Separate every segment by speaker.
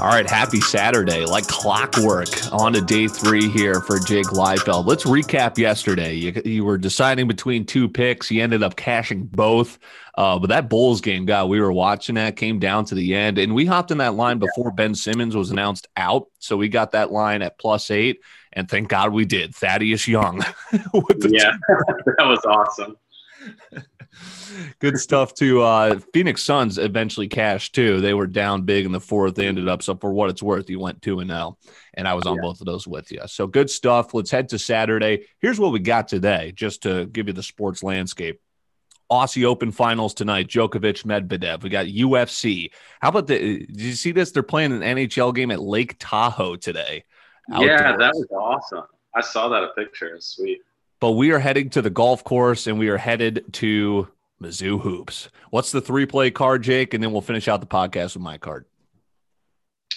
Speaker 1: All right, happy Saturday. Like clockwork on to day three here for Jake Liefeld. Let's recap yesterday. You, you were deciding between two picks. You ended up cashing both. Uh, but that Bulls game, God, we were watching that, came down to the end, and we hopped in that line before Ben Simmons was announced out. So we got that line at plus eight, and thank God we did. Thaddeus Young.
Speaker 2: yeah, that was awesome.
Speaker 1: Good stuff to Uh, Phoenix Suns eventually cashed too. They were down big in the fourth. They ended up so for what it's worth, you went two and zero, and I was on yeah. both of those with you. So good stuff. Let's head to Saturday. Here's what we got today, just to give you the sports landscape. Aussie Open finals tonight. Djokovic, Medvedev. We got UFC. How about the? Did you see this? They're playing an NHL game at Lake Tahoe today.
Speaker 2: Outdoors. Yeah, that was awesome. I saw that a picture. Sweet.
Speaker 1: But we are heading to the golf course and we are headed to Mizzou Hoops. What's the three play card, Jake? And then we'll finish out the podcast with my card.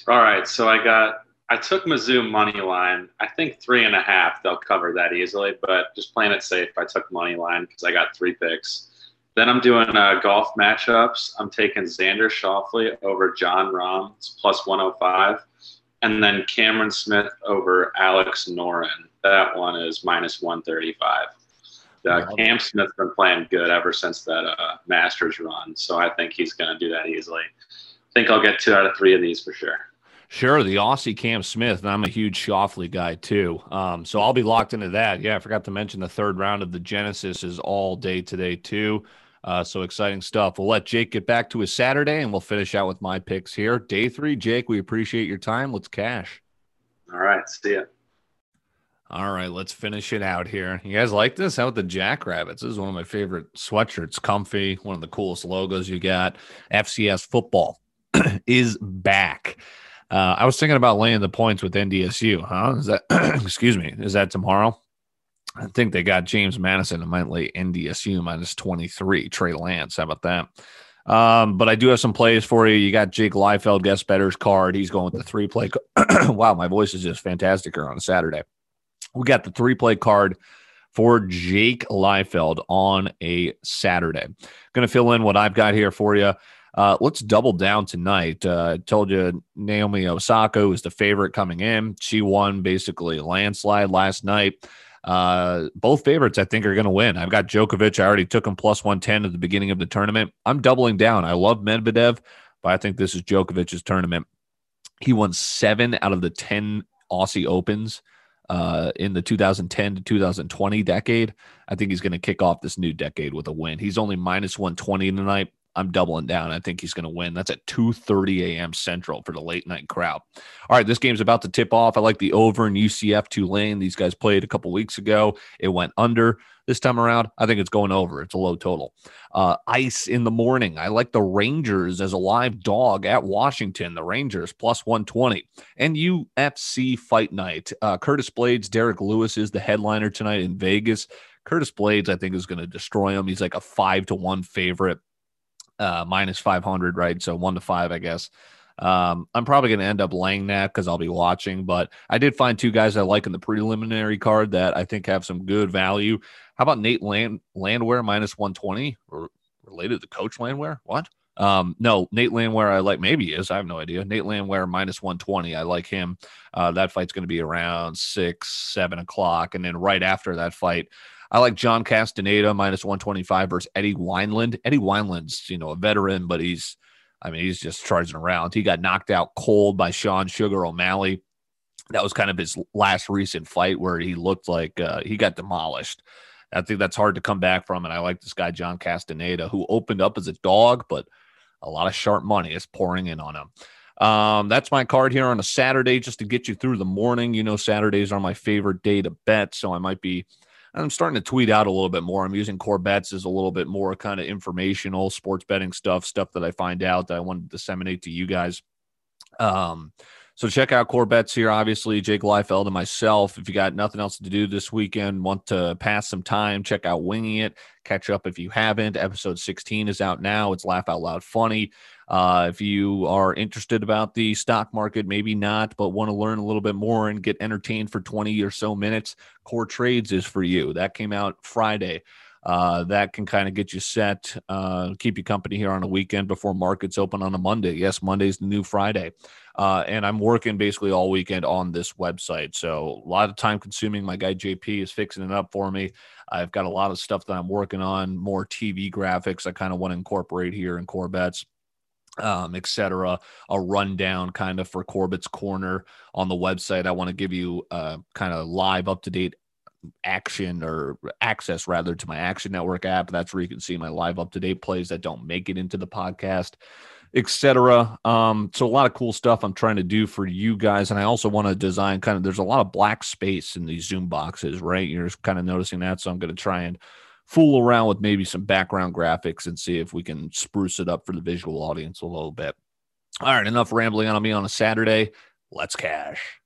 Speaker 2: All right. So I got, I took Mizzou money line. I think three and a half, they'll cover that easily, but just playing it safe, I took money line because I got three picks. Then I'm doing uh, golf matchups. I'm taking Xander Schauffele over Jon Rahm, it's plus 105. And then Cameron Smith over Alex Noren. That one is minus 135 uh, Cam Smith's been playing good ever since that uh, Masters run, so I think he's going to do that easily. I think I'll get two out of three of these for sure.
Speaker 1: Sure, the Aussie Cam Smith, and I'm a huge Schauffele guy too. Um, so I'll be locked into that. Yeah, I forgot to mention the third round of the Genesis is all day today too. Uh, so exciting stuff. We'll let Jake get back to his Saturday, and we'll finish out with my picks here. Day three, Jake. We appreciate your time. Let's cash.
Speaker 2: All right, see ya.
Speaker 1: All right, let's finish it out here. You guys like this? How about the Jackrabbits? This is one of my favorite sweatshirts. Comfy, one of the coolest logos you got. FCS football is back. Uh, I was thinking about laying the points with NDSU. Huh? Is that excuse me? Is that tomorrow? I think they got James Madison and might lay NDSU minus 23. Trey Lance. How about that? Um, but I do have some plays for you. You got Jake Liefeld, guest betters card. He's going with the three play. wow, my voice is just fantastic here on Saturday we got the three play card for Jake Liefeld on a Saturday. Going to fill in what I've got here for you. Uh, let's double down tonight. Uh, I told you Naomi Osaka is the favorite coming in. She won basically landslide last night. Uh, both favorites, I think, are going to win. I've got Djokovic. I already took him plus 110 at the beginning of the tournament. I'm doubling down. I love Medvedev, but I think this is Djokovic's tournament. He won seven out of the 10 Aussie Opens uh, in the 2010 to 2020 decade. I think he's going to kick off this new decade with a win. He's only minus 120 tonight. I'm doubling down. I think he's going to win. That's at 2:30 a.m. Central for the late night crowd. All right, this game's about to tip off. I like the over in UCF Tulane. These guys played a couple weeks ago. It went under this time around. I think it's going over. It's a low total. Uh, ice in the morning. I like the Rangers as a live dog at Washington. The Rangers plus 120 and UFC Fight Night. Uh, Curtis Blaydes, Derrick Lewis is the headliner tonight in Vegas. Curtis Blaydes, I think, is going to destroy him. He's like a five to one favorite uh, minus 500, right? So one to five, I guess. Um, I'm probably going to end up laying that because I'll be watching, but I did find two guys I like in the preliminary card that I think have some good value. How about Nate Land Landwehr minus 120 or related to Coach Landwehr? What? Um, no, Nate Landwehr, I like. Maybe is. I have no idea. Nate Landwehr minus 120. I like him. Uh, that fight's going to be around six, seven o'clock. And then right after that fight, I like John Castaneda minus 125 versus Eddie Wineland. Eddie Wineland's, you know, a veteran, but he's, I mean, he's just charging around. He got knocked out cold by Sean Sugar O'Malley. That was kind of his last recent fight where he looked like uh, he got demolished. I think that's hard to come back from. And I like this guy, John Castaneda, who opened up as a dog, but a lot of sharp money is pouring in on him. Um, that's my card here on a Saturday just to get you through the morning. You know, Saturdays are my favorite day to bet. So I might be I'm starting to tweet out a little bit more. I'm using Corbets as a little bit more kind of informational sports betting stuff, stuff that I find out that I want to disseminate to you guys. Um, So check out Core Bets here. Obviously, Jake Liefeld and myself. If you got nothing else to do this weekend, want to pass some time, check out Winging It. Catch up if you haven't. Episode 16 is out now. It's laugh out loud funny. Uh, if you are interested about the stock market, maybe not, but want to learn a little bit more and get entertained for 20 or so minutes, Core Trades is for you. That came out Friday. Uh, that can kind of get you set, uh, keep you company here on a weekend before markets open on a Monday. Yes, Monday's the new Friday. Uh, and I'm working basically all weekend on this website. So a lot of time consuming. My guy JP is fixing it up for me. I've got a lot of stuff that I'm working on, more TV graphics I kind of want to incorporate here in Core Bets um, etc. A rundown kind of for Corbett's Corner on the website. I want to give you uh, kind of live up to date action or access rather to my Action Network app. That's where you can see my live up to date plays that don't make it into the podcast, etc. Um, so a lot of cool stuff I'm trying to do for you guys, and I also want to design kind of. There's a lot of black space in these Zoom boxes, right? You're kind of noticing that, so I'm going to try and fool around with maybe some background graphics and see if we can spruce it up for the visual audience a little bit. All right, enough rambling on me on a Saturday. Let's cash.